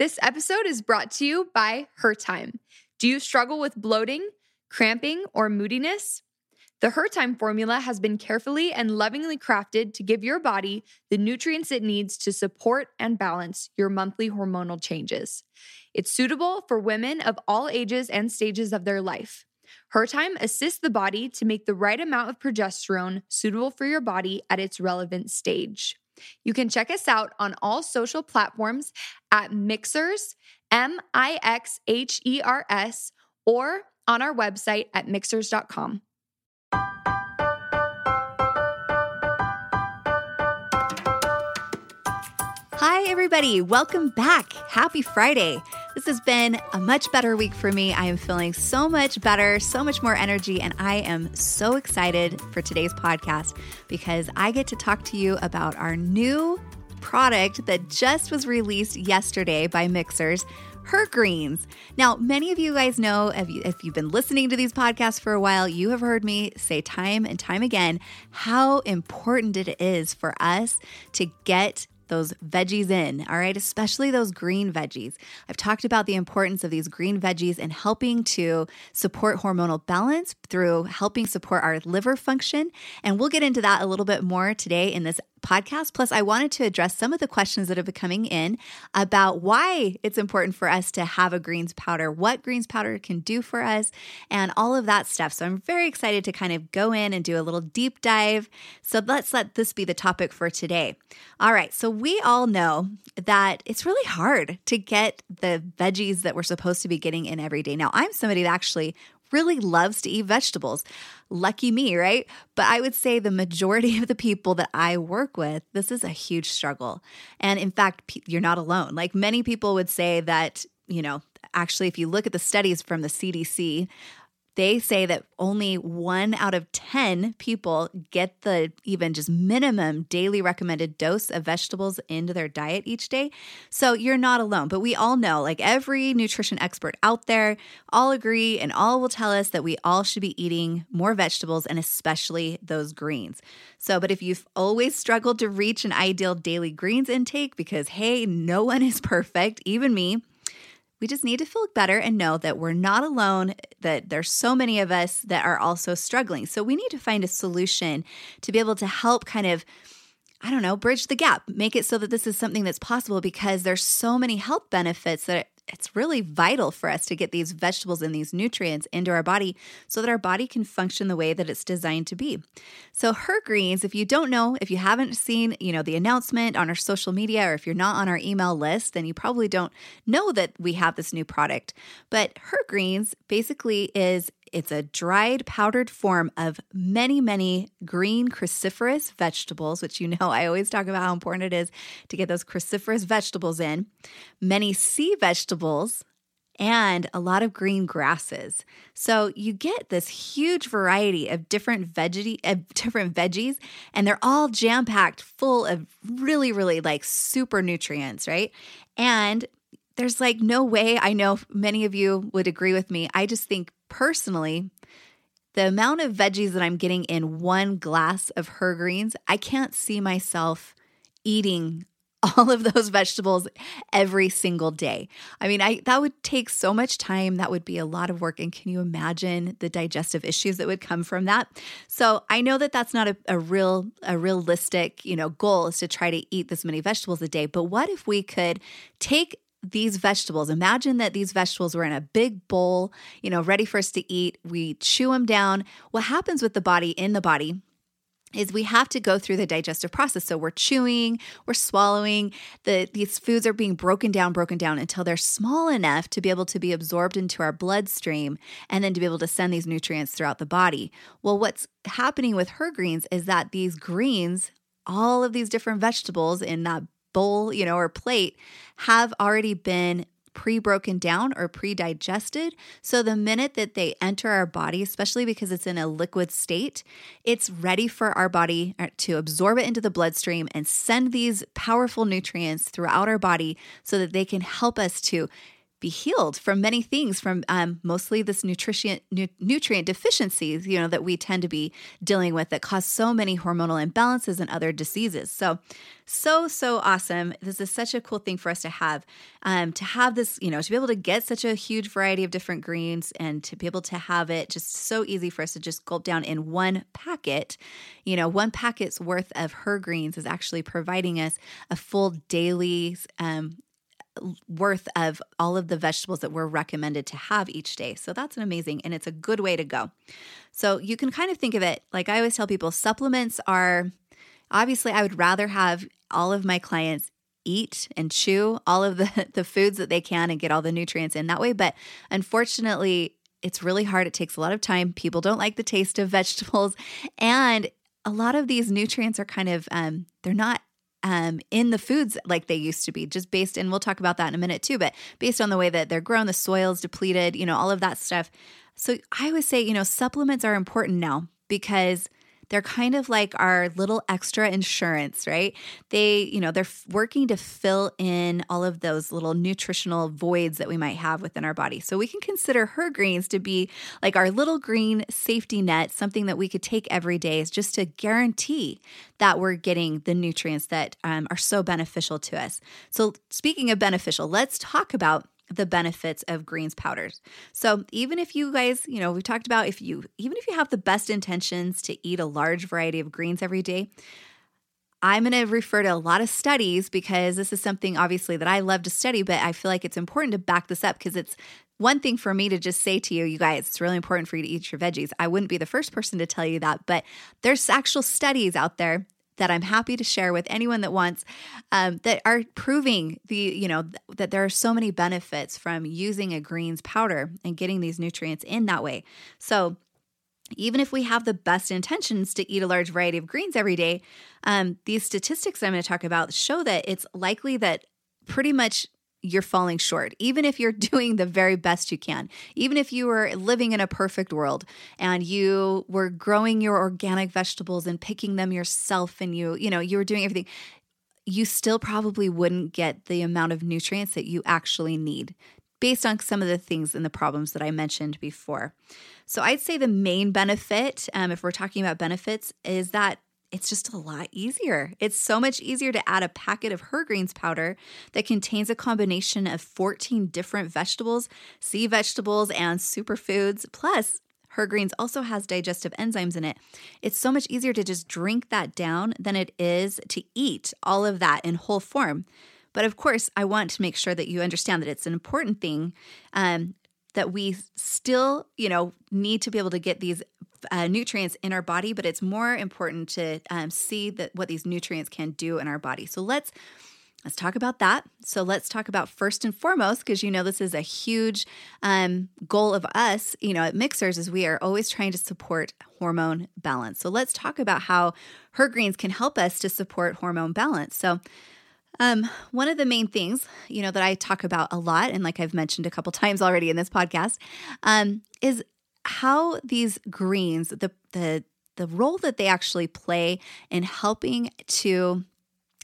This episode is brought to you by Her Time. Do you struggle with bloating, cramping, or moodiness? The Her Time formula has been carefully and lovingly crafted to give your body the nutrients it needs to support and balance your monthly hormonal changes. It's suitable for women of all ages and stages of their life. Her Time assists the body to make the right amount of progesterone suitable for your body at its relevant stage. You can check us out on all social platforms at Mixhers, M I X H E R S, or on our website at mixhers.com. Hi, everybody. Welcome back. Happy Friday. This has been a much better week for me. I am feeling so much better, so much more energy, and I am so excited for today's podcast because I get to talk to you about our new product that just was released yesterday by Mixhers. Her Greens. Now, many of you guys know if, you, you've been listening to these podcasts for a while, you have heard me say time and time again how important it is for us to get those veggies in, all right, especially those green veggies. I've talked about the importance of these green veggies in helping to support hormonal balance through helping support our liver function. And we'll get into that a little bit more today in this podcast. Plus, I wanted to address some of the questions that have been coming in about why it's important for us to have a greens powder, what greens powder can do for us, and all of that stuff. So, I'm very excited to kind of go in and do a little deep dive. So, let's let this be the topic for today. All right. So, we all know that it's really hard to get the veggies that we're supposed to be getting in every day. Now, I'm somebody that actually really loves to eat vegetables. Lucky me, right? But I would say the majority of the people that I work with, this is a huge struggle. And in fact, you're not alone. Like many people would say that, you know, actually, if you look at the studies from the CDC, they say that only one out of 10 people get the even just minimum daily recommended dose of vegetables into their diet each day. So you're not alone. But we all know, like every nutrition expert out there, all agree and all will tell us that we all should be eating more vegetables and especially those greens. So, but if you've always struggled to reach an ideal daily greens intake because, hey, no one is perfect, even me. We just need to feel better and know that we're not alone, that there's so many of us that are also struggling. So we need to find a solution to be able to help kind of I don't know, bridge the gap, make it so that this is something that's possible because there's so many health benefits that it's really vital for us to get these vegetables and these nutrients into our body so that our body can function the way that it's designed to be. So her greens, if you don't know, if you haven't seen, you know, the announcement on our social media or if you're not on our email list, then you probably don't know that we have this new product. But her greens basically is it's a dried powdered form of many, many green cruciferous vegetables, which you know I always talk about how important it is to get those cruciferous vegetables in, many sea vegetables, and a lot of green grasses. So you get this huge variety of different veggie of eh, different veggies and they're all jam-packed full of really really like super nutrients, right? And there's like no way I know many of you would agree with me. I just think personally, the amount of veggies that I'm getting in one glass of her greens, I can't see myself eating all of those vegetables every single day. I mean, I that would take so much time, that would be a lot of work and can you imagine the digestive issues that would come from that? So, I know that that's not a, a real a realistic, you know, goal is to try to eat this many vegetables a day, but what if we could take these vegetables, imagine that these vegetables were in a big bowl, you know, ready for us to eat. We chew them down. What happens with the body in the body is we have to go through the digestive process. So we're chewing, we're swallowing, the these foods are being broken down, broken down until they're small enough to be able to be absorbed into our bloodstream and then to be able to send these nutrients throughout the body. Well, what's happening with her greens is that these greens, all of these different vegetables in that bowl, you know, or plate have already been pre broken down or pre digested. So the minute that they enter our body, especially because it's in a liquid state, it's ready for our body uh, to absorb it into the bloodstream and send these powerful nutrients throughout our body so that they can help us to be healed from many things, from um, mostly this nutrition nu- nutrient deficiencies, you know, that we tend to be dealing with that cause so many hormonal imbalances and other diseases. So, so so awesome. This is such a cool thing for us to have, um, to have this, you know, to be able to get such a huge variety of different greens and to be able to have it just so easy for us to just gulp down in one packet. You know, one packet's worth of her greens is actually providing us a full daily um, worth of all of the vegetables that we're recommended to have each day. So that's an amazing and it's a good way to go. So you can kind of think of it like I always tell people supplements are obviously I would rather have all of my clients eat and chew all of the the foods that they can and get all the nutrients in that way, but unfortunately it's really hard. It takes a lot of time. People don't like the taste of vegetables and a lot of these nutrients are kind of um, they're not um, in the foods like they used to be, just based, and we'll talk about that in a minute too, but based on the way that they're grown, the soil's depleted, you know, all of that stuff. So I always say, you know, supplements are important now because they're kind of like our little extra insurance, right? They, you know, they're working to fill in all of those little nutritional voids that we might have within our body. So we can consider her greens to be like our little green safety net, something that we could take every day is just to guarantee that we're getting the nutrients that um, are so beneficial to us. So, speaking of beneficial, let's talk about the benefits of greens powders. So, even if you guys, you know, we've talked about if you, even if you have the best intentions to eat a large variety of greens every day, I'm going to refer to a lot of studies because this is something obviously that I love to study, but I feel like it's important to back this up because it's one thing for me to just say to you, you guys, it's really important for you to eat your veggies. I wouldn't be the first person to tell you that, but there's actual studies out there that I'm happy to share with anyone that wants um, that are proving the you know th- that there are so many benefits from using a greens powder and getting these nutrients in that way. So even if we have the best intentions to eat a large variety of greens every day, um, these statistics I'm going to talk about show that it's likely that pretty much you're falling short, even if you're doing the very best you can. Even if you were living in a perfect world and you were growing your organic vegetables and picking them yourself and you, you know, you were doing everything, you still probably wouldn't get the amount of nutrients that you actually need based on some of the things and the problems that I mentioned before. So I'd say the main benefit, um, if we're talking about benefits, is that it's just a lot easier. It's so much easier to add a packet of her greens powder that contains a combination of 14 different vegetables, sea vegetables, and superfoods. Plus, her greens also has digestive enzymes in it. It's so much easier to just drink that down than it is to eat all of that in whole form. But of course, I want to make sure that you understand that it's an important thing um, that we still, you know, need to be able to get these uh, nutrients in our body, but it's more important to um, see that what these nutrients can do in our body. So let's let's talk about that. So let's talk about first and foremost, because you know this is a huge um, goal of us, you know, at Mixhers is we are always trying to support hormone balance. So let's talk about how her greens can help us to support hormone balance. So um, one of the main things, you know, that I talk about a lot, and like I've mentioned a couple times already in this podcast, um, is how these greens, the the the role that they actually play in helping to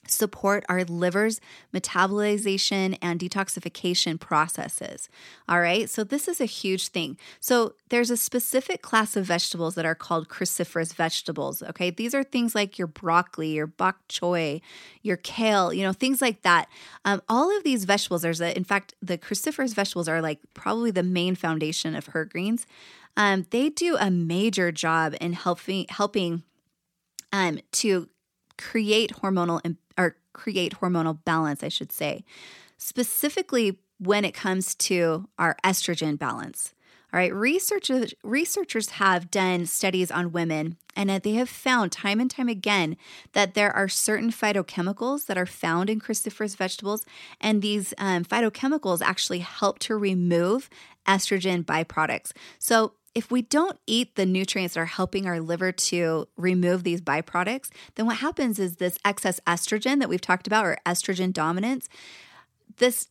support our liver's metabolization and detoxification processes. All right, so this is a huge thing. So, there's a specific class of vegetables that are called cruciferous vegetables. Okay, these are things like your broccoli, your bok choy, your kale, you know, things like that. Um, all of these vegetables, there's a, in fact, the cruciferous vegetables are like probably the main foundation of her greens. Um, they do a major job in helping helping um, to create hormonal or create hormonal balance, I should say, specifically when it comes to our estrogen balance. All right, researchers researchers have done studies on women and they have found time and time again that there are certain phytochemicals that are found in cruciferous vegetables, and these um, phytochemicals actually help to remove estrogen byproducts. So if we don't eat the nutrients that are helping our liver to remove these byproducts, then what happens is this excess estrogen that we've talked about, or estrogen dominance, this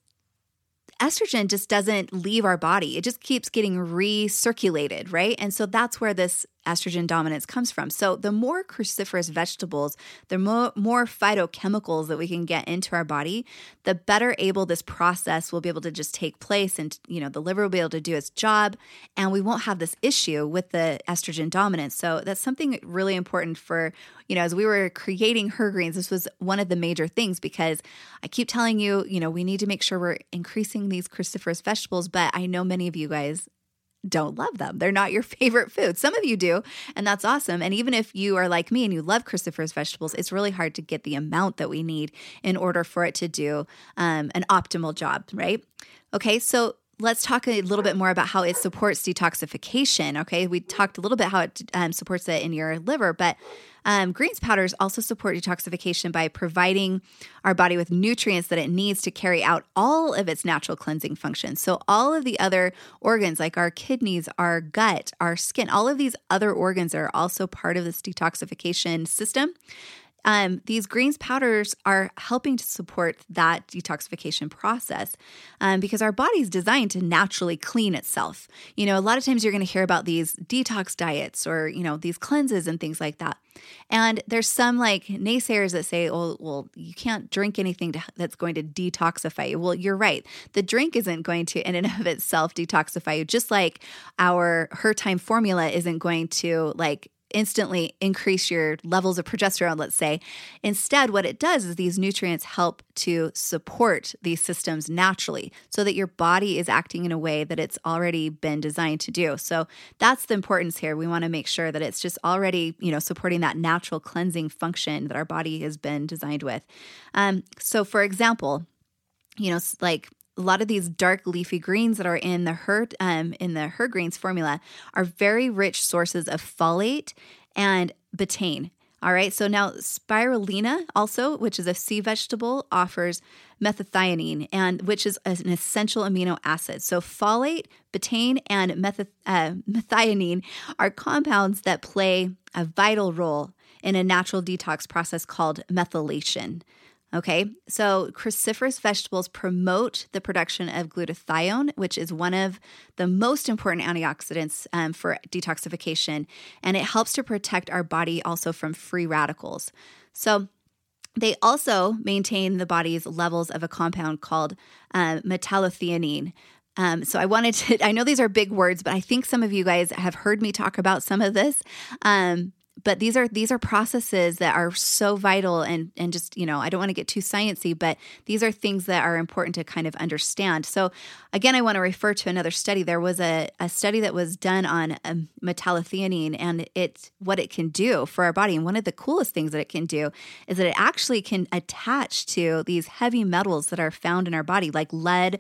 estrogen just doesn't leave our body. It just keeps getting recirculated, right? And so that's where this estrogen dominance comes from. So, the more cruciferous vegetables, the more, more phytochemicals that we can get into our body, the better able this process will be able to just take place and, you know, the liver will be able to do its job and we won't have this issue with the estrogen dominance. So, that's something really important for, you know, as we were creating her greens, this was one of the major things because I keep telling you, you know, we need to make sure we're increasing these cruciferous vegetables, but I know many of you guys don't love them. They're not your favorite food. Some of you do, and that's awesome. And even if you are like me and you love cruciferous vegetables, it's really hard to get the amount that we need in order for it to do um, an optimal job, right? Okay, so let's talk a little bit more about how it supports detoxification. Okay, we talked a little bit how it um, supports it in your liver, but um, greens powders also support detoxification by providing our body with nutrients that it needs to carry out all of its natural cleansing functions. So, all of the other organs, like our kidneys, our gut, our skin, all of these other organs are also part of this detoxification system. Um, these greens powders are helping to support that detoxification process um, because our body is designed to naturally clean itself. You know, a lot of times you're going to hear about these detox diets or, you know, these cleanses and things like that. And there's some like naysayers that say, oh, well, you can't drink anything to, that's going to detoxify you. Well, you're right. The drink isn't going to, in and of itself, detoxify you, just like our Her Time formula isn't going to like instantly increase your levels of progesterone, let's say. Instead, what it does is these nutrients help to support these systems naturally so that your body is acting in a way that it's already been designed to do. So that's the importance here. We want to make sure that it's just already, you know, supporting that natural cleansing function that our body has been designed with. Um, so, for example, you know, like a lot of these dark leafy greens that are in the her um, in the her greens formula are very rich sources of folate and betaine. All right, so now spirulina also, which is a sea vegetable, offers methionine, and which is an essential amino acid. So folate, betaine, and meth- uh, methionine are compounds that play a vital role in a natural detox process called methylation. Okay, so cruciferous vegetables promote the production of glutathione, which is one of the most important antioxidants um, for detoxification, and it helps to protect our body also from free radicals. So, they also maintain the body's levels of a compound called uh, metallothionein. Um, so I wanted to, I know these are big words, but I think some of you guys have heard me talk about some of this. Um, but these are these are processes that are so vital and and just you know i don't want to get too sciency but these are things that are important to kind of understand. So again i want to refer to another study. There was a, a study that was done on um, metallothionein and it's what it can do for our body. And one of the coolest things that it can do is that it actually can attach to these heavy metals that are found in our body like lead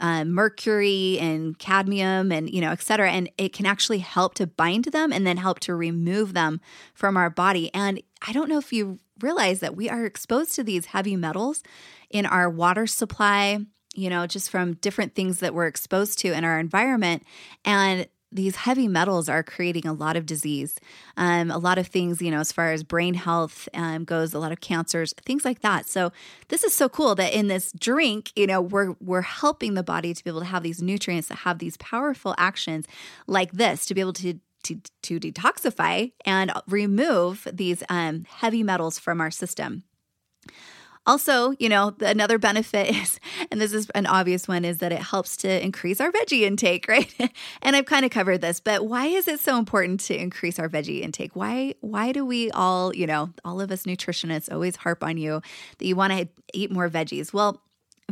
uh, mercury and cadmium and you know et cetera. And it can actually help to bind them and then help to remove them from our body. And i don't know if you realize that we are exposed to these heavy metals in our water supply you know just from different things that we're exposed to in our environment. And these heavy metals are creating a lot of disease, um, a lot of things, you know, as far as brain health um, goes, a lot of cancers, things like that. So this is so cool that in this drink, you know, we're we're helping the body to be able to have these nutrients that have these powerful actions like this to be able to to, to detoxify and remove these um, heavy metals from our system. Also, you know, another benefit is, and this is an obvious one, is that it helps to increase our veggie intake, right? and I've kind of covered this, but why is it so important to increase our veggie intake? Why why do we all, you know, all of us nutritionists always harp on you that you want to eat more veggies? Well,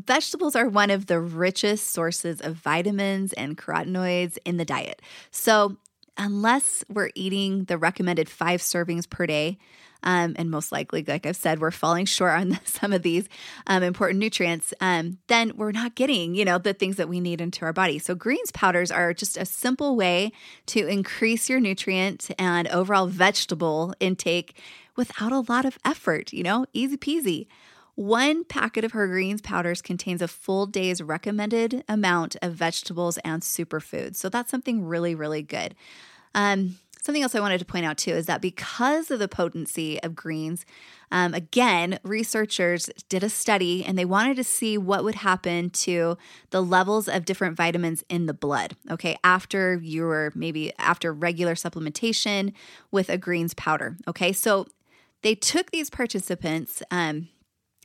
Vegetables are one of the richest sources of vitamins and carotenoids in the diet. So, unless we're eating the recommended five servings per day, um, and most likely, like I've said, we're falling short on some of these um, important nutrients, um, then we're not getting, you know, the things that we need into our body. So greens powders are just a simple way to increase your nutrient and overall vegetable intake without a lot of effort, you know, easy peasy. One packet of her greens powders contains a full day's recommended amount of vegetables and superfoods. So that's something really, really good. Um, something else I wanted to point out too is that because of the potency of greens, um, again, researchers did a study and they wanted to see what would happen to the levels of different vitamins in the blood. Okay, after you were maybe after regular supplementation with a greens powder. Okay, so they took these participants. Um,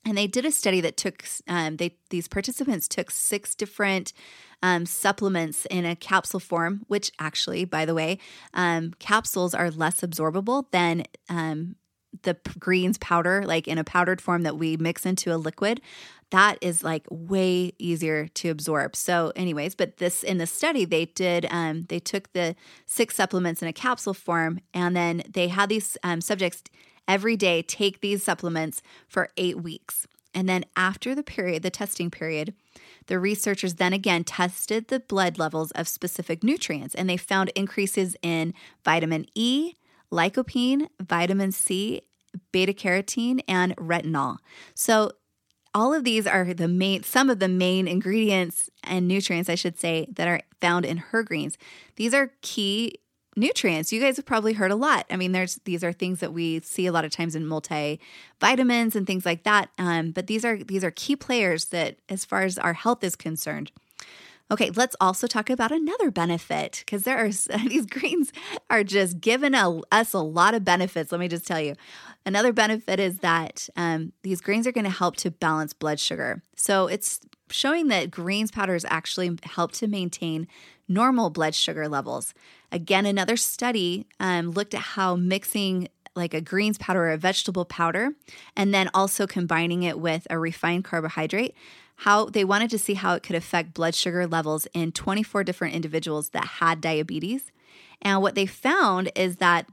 and they did a study that took um, they these participants took six different um, supplements in a capsule form, which actually, by the way, um, capsules are less absorbable than um, the greens powder, like in a powdered form that we mix into a liquid. That is like way easier to absorb. So, anyways, but this in the study they did, um, they took the six supplements in a capsule form, and then they had these um, subjects every day take these supplements for eight weeks. And then after the period, the testing period, the researchers then again tested the blood levels of specific nutrients and they found increases in vitamin E, lycopene, vitamin C, beta carotene, and retinol. So, all of these are the main some of the main ingredients and nutrients I should say that are found in her greens. These are key nutrients. You guys have probably heard a lot. I mean, there's these are things that we see a lot of times in multivitamins and things like that. Um, but these are these are key players that, as far as our health is concerned. Okay, let's also talk about another benefit because there are these greens are just giving a, us a lot of benefits. Let me just tell you. Another benefit is that um, these greens are going to help to balance blood sugar. So it's showing that greens powders actually help to maintain normal blood sugar levels. Again, another study um, looked at how mixing like a greens powder or a vegetable powder, and then also combining it with a refined carbohydrate, how they wanted to see how it could affect blood sugar levels in 24 different individuals that had diabetes. And what they found is that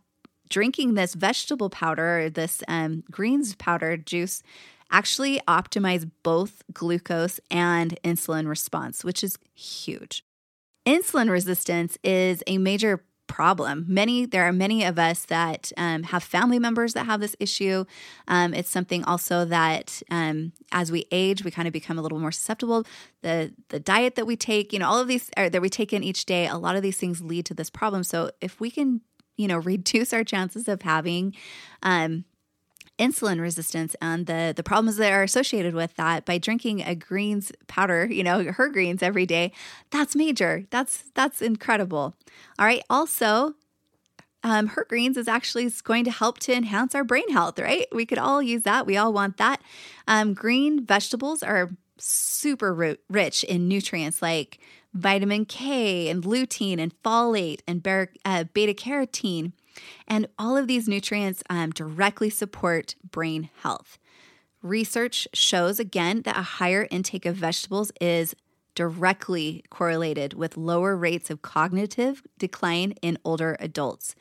drinking this vegetable powder, this um, greens powder juice, actually optimized both glucose and insulin response, which is huge. Insulin resistance is a major problem. Many there are many of us that um, have family members that have this issue. Um, it's something also that um, as we age, we kind of become a little more susceptible. The the diet that we take, you know, all of these that we take in each day, a lot of these things lead to this problem. So if we can, you know, reduce our chances of having um, insulin resistance and the the problems that are associated with that by drinking a greens powder, you know, her greens every day. That's major. That's that's incredible. All right. Also, um, her greens is actually going to help to enhance our brain health, right? We could all use that. We all want that. Um, green vegetables are super rich in nutrients like vitamin K and lutein and folate and uh, beta carotene. And all of these nutrients um, directly support brain health. Research shows again that a higher intake of vegetables is directly correlated with lower rates of cognitive decline in older adults.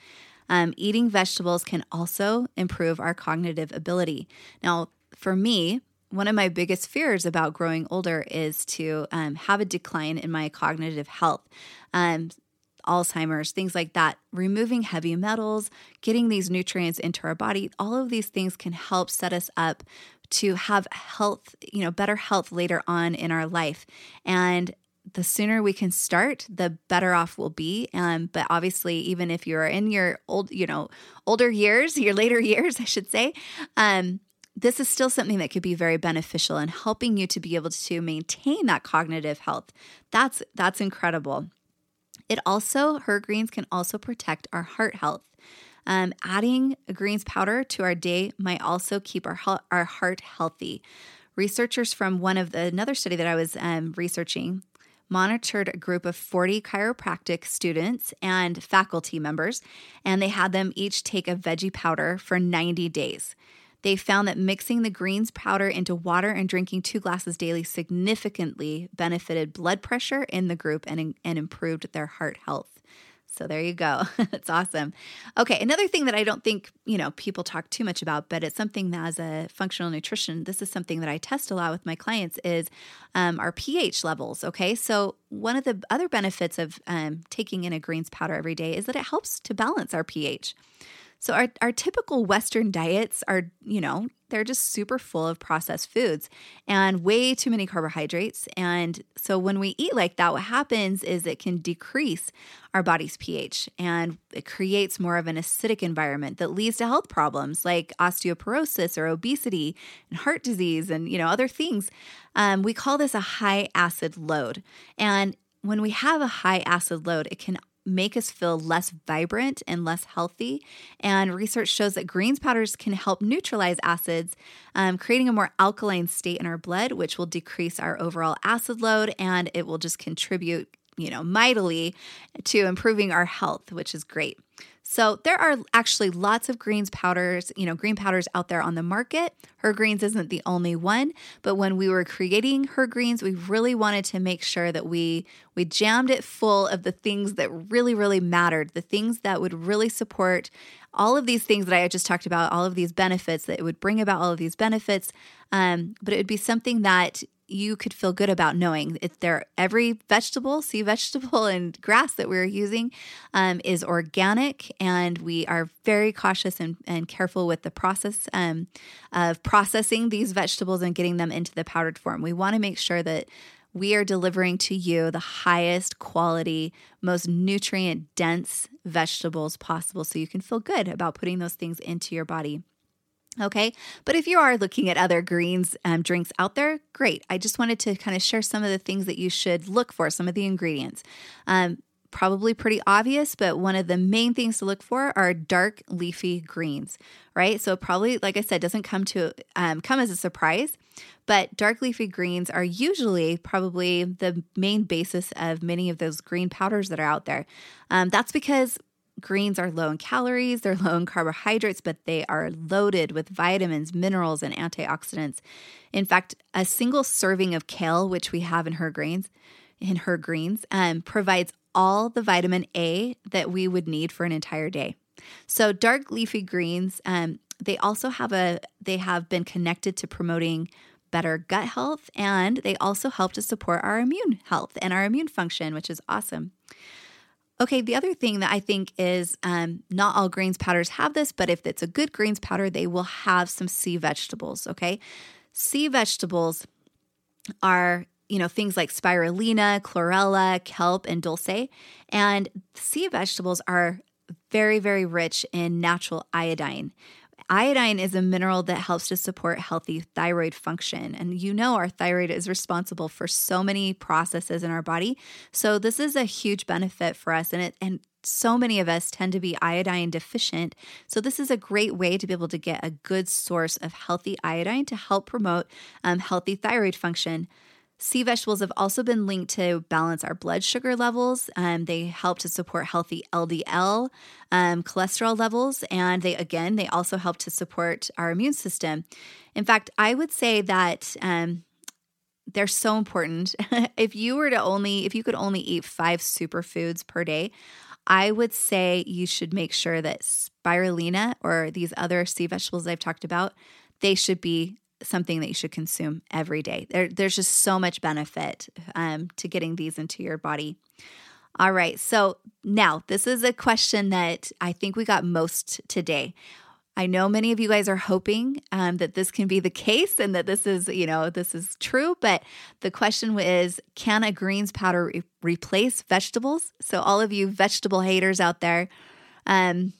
Um, eating vegetables can also improve our cognitive ability. Now, for me, one of my biggest fears about growing older is to um, have a decline in my cognitive health. Um, Alzheimer's, things like that. Removing heavy metals, getting these nutrients into our body, all of these things can help set us up to have health, you know, better health later on in our life. And the sooner we can start, the better off we'll be. Um, but obviously, even if you're in your old, you know, older years, your later years, I should say, um, this is still something that could be very beneficial in helping you to be able to maintain that cognitive health. That's that's incredible. It also, her greens can also protect our heart health. Um, adding greens powder to our day might also keep our, our heart healthy. Researchers from one of the, another study that I was um, researching monitored a group of 40 chiropractic students and faculty members, and they had them each take a veggie powder for 90 days. They found that mixing the greens powder into water and drinking two glasses daily significantly benefited blood pressure in the group and, and improved their heart health. So there you go. That's awesome. Okay, another thing that I don't think, you know, people talk too much about, but it's something that as a functional nutrition, this is something that I test a lot with my clients is um, our pH levels. Okay, so one of the other benefits of um, taking in a greens powder every day is that it helps to balance our pH. So, our, our typical Western diets are, you know, they're just super full of processed foods and way too many carbohydrates. And so, when we eat like that, what happens is it can decrease our body's pH and it creates more of an acidic environment that leads to health problems like osteoporosis or obesity and heart disease and, you know, other things. Um, we call this a high acid load. And when we have a high acid load, it can make us feel less vibrant and less healthy. And research shows that greens powders can help neutralize acids, um, creating a more alkaline state in our blood, which will decrease our overall acid load and it will just contribute, you know, mightily to improving our health, which is great. So there are actually lots of greens powders, you know, green powders out there on the market. Her Greens isn't the only one, but when we were creating Her Greens, we really wanted to make sure that we we jammed it full of the things that really really mattered, the things that would really support all of these things that I just talked about, all of these benefits that it would bring about all of these benefits. Um, but it would be something that you could feel good about knowing if there every vegetable, sea vegetable, and grass that we're using um, is organic, and we are very cautious and, and careful with the process um, of processing these vegetables and getting them into the powdered form. We want to make sure that we are delivering to you the highest quality, most nutrient dense vegetables possible so you can feel good about putting those things into your body. Okay. But if you are looking at other greens um, drinks out there, great. I just wanted to kind of share some of the things that you should look for, some of the ingredients. Um, probably pretty obvious, but one of the main things to look for are dark leafy greens, right? So probably, like I said, doesn't come to um, come as a surprise, but dark leafy greens are usually probably the main basis of many of those green powders that are out there. Um, that's because Greens are low in calories, they're low in carbohydrates, but they are loaded with vitamins, minerals, and antioxidants. In fact, a single serving of kale, which we have in her greens, in her greens, um, provides all the vitamin A that we would need for an entire day. So dark leafy greens, um, they also have a they have been connected to promoting better gut health and they also help to support our immune health and our immune function, which is awesome. Okay, the other thing that I think is um, not all greens powders have this, but if it's a good greens powder, they will have some sea vegetables. Okay, sea vegetables are you know things like spirulina, chlorella, kelp, and dulse, and sea vegetables are very very rich in natural iodine. Iodine is a mineral that helps to support healthy thyroid function. And you know, our thyroid is responsible for so many processes in our body. So, this is a huge benefit for us. And, it, and so many of us tend to be iodine deficient. So, this is a great way to be able to get a good source of healthy iodine to help promote um, healthy thyroid function. Sea vegetables have also been linked to balance our blood sugar levels. Um, they help to support healthy LDL um, cholesterol levels, and they again they also help to support our immune system. In fact, I would say that um, they're so important. if you were to only if you could only eat five superfoods per day, I would say you should make sure that spirulina or these other sea vegetables I've talked about, they should be something that you should consume every day. There, there's just so much benefit um, to getting these into your body. All right, so now this is a question that I think we got most today. I know many of you guys are hoping um, that this can be the case and that this is, you know, this is true. But the question is, can a greens powder re- replace vegetables? So all of you vegetable haters out there, um,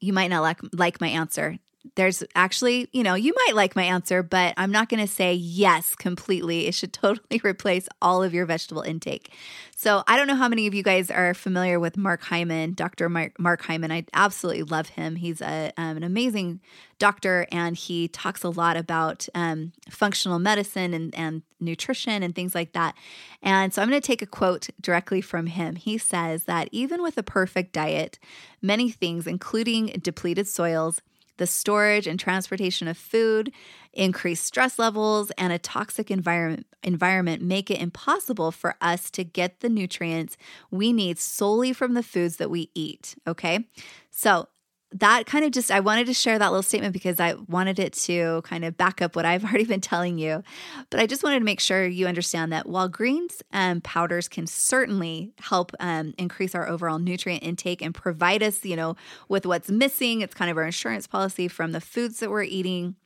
you might not like like my answer there's actually, you know, you might like my answer, but I'm not going to say yes completely. It should totally replace all of your vegetable intake. So I don't know how many of you guys are familiar with Mark Hyman, Dr. Mark Hyman. I absolutely love him. He's a, um, an amazing doctor and he talks a lot about um, functional medicine and, and nutrition and things like that. And so I'm going to take a quote directly from him. He says that even with a perfect diet, many things, including depleted soils, the storage and transportation of food, increased stress levels, and a toxic environment, environment make it impossible for us to get the nutrients we need solely from the foods that we eat. Okay. So, that kind of just, I wanted to share that little statement because I wanted it to kind of back up what I've already been telling you. But I just wanted to make sure you understand that while greens and powders can certainly help um, increase our overall nutrient intake and provide us, you know, with what's missing, it's kind of our insurance policy from the foods that we're eating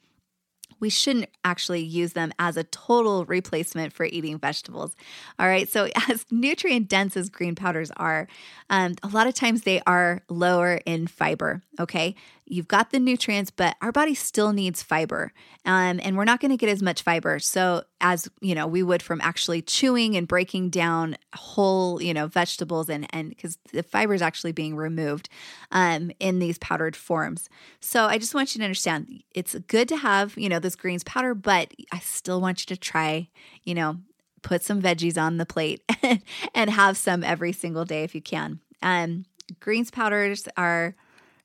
we shouldn't actually use them as a total replacement for eating vegetables. All right. So, as nutrient dense as green powders are, um, a lot of times they are lower in fiber. Okay you've got the nutrients, but our body still needs fiber. Um, and we're not going to get as much fiber. So as you know, we would from actually chewing and breaking down whole, you know, vegetables and and because the fiber is actually being removed um, in these powdered forms. So I just want you to understand it's good to have, you know, this greens powder, but I still want you to try, you know, put some veggies on the plate and have some every single day if you can. Um, greens powders are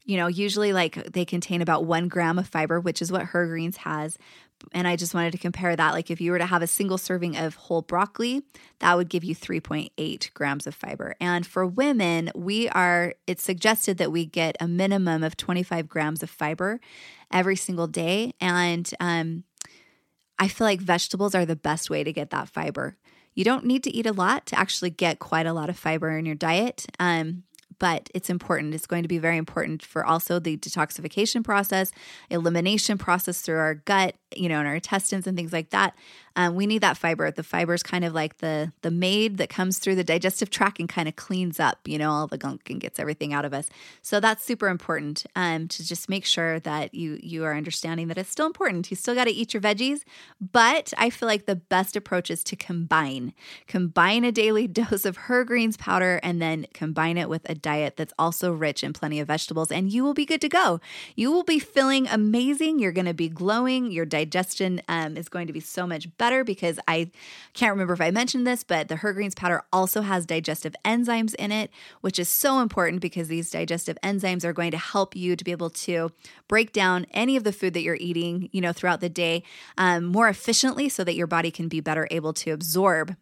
you know, usually like they contain about one gram of fiber, which is what her greens has. And I just wanted to compare that. Like if you were to have a single serving of whole broccoli, that would give you 3.8 grams of fiber. And for women, we are, it's suggested that we get a minimum of 25 grams of fiber every single day. And um, I feel like vegetables are the best way to get that fiber. You don't need to eat a lot to actually get quite a lot of fiber in your diet. Um, but it's important. It's going to be very important for also the detoxification process, elimination process through our gut, you know, and our intestines and things like that. Um, we need that fiber. The fiber is kind of like the the maid that comes through the digestive tract and kind of cleans up, you know, all the gunk and gets everything out of us. So that's super important um, to just make sure that you you are understanding that it's still important. You still got to eat your veggies, but I feel like the best approach is to combine combine a daily dose of her greens powder and then combine it with a diet that's also rich in plenty of vegetables, and you will be good to go. You will be feeling amazing. You're going to be glowing. Your digestion um, is going to be so much better because I can't remember if I mentioned this, but the Her Greens powder also has digestive enzymes in it, which is so important because these digestive enzymes are going to help you to be able to break down any of the food that you're eating, you know, throughout the day um, more efficiently so that your body can be better able to absorb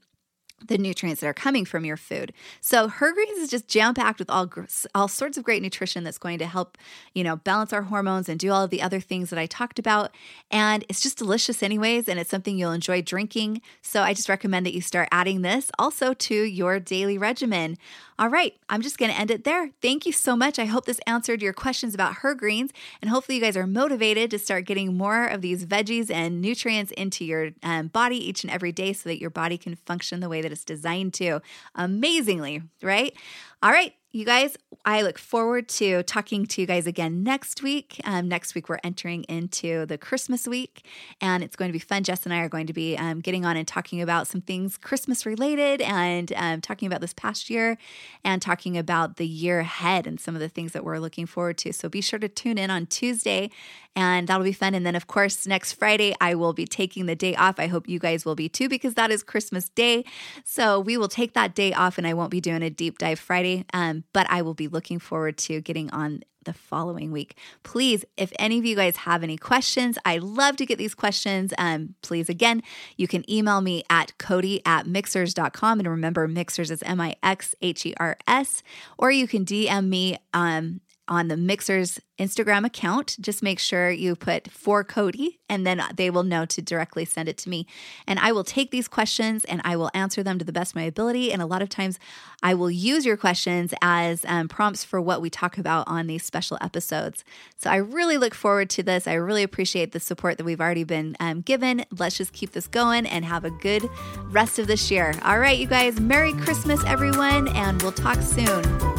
the nutrients that are coming from your food. So her greens is just jam packed with all all sorts of great nutrition that's going to help, you know, balance our hormones and do all of the other things that I talked about. And it's just delicious anyways and it's something you'll enjoy drinking. So I just recommend that you start adding this also to your daily regimen. All right, I'm just going to end it there. Thank you so much. I hope this answered your questions about her greens, and hopefully, you guys are motivated to start getting more of these veggies and nutrients into your um, body each and every day so that your body can function the way that it's designed to amazingly, right? All right, you guys, I look forward to talking to you guys again next week. Um, next week, we're entering into the Christmas week, and it's going to be fun. Jess and I are going to be um, getting on and talking about some things Christmas related and um, talking about this past year and talking about the year ahead and some of the things that we're looking forward to. So be sure to tune in on Tuesday, and that'll be fun. And then, of course, next Friday, I will be taking the day off. I hope you guys will be too, because that is Christmas Day. So we will take that day off, and I won't be doing a deep dive Friday Friday, but I will be looking forward to getting on the following week. Please, if any of you guys have any questions, I love to get these questions. Um, please, again, you can email me at cody at mixhers.com. And remember, Mixhers is M I X H E R S, or you can DM me um, on the Mixhers' Instagram account. Just make sure you put for Cody and then they will know to directly send it to me. And I will take these questions and I will answer them to the best of my ability. And a lot of times I will use your questions as um, prompts for what we talk about on these special episodes. So I really look forward to this. I really appreciate the support that we've already been um, given. Let's just keep this going and have a good rest of this year. All right, you guys, Merry Christmas, everyone, and we'll talk soon.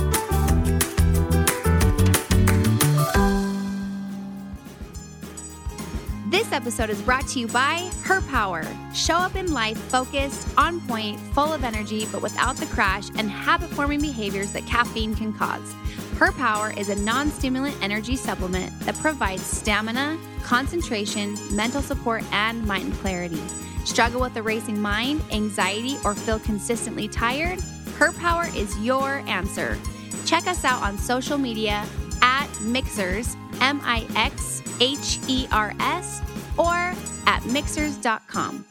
This episode is brought to you by Her Power. Show up in life focused, on point, full of energy, but without the crash and habit forming behaviors that caffeine can cause. Her Power is a non stimulant energy supplement that provides stamina, concentration, mental support, and mind clarity. Struggle with a racing mind, anxiety, or feel consistently tired? Her Power is your answer. Check us out on social media at Mixhers, M I X H E R S, or at mixhers.com.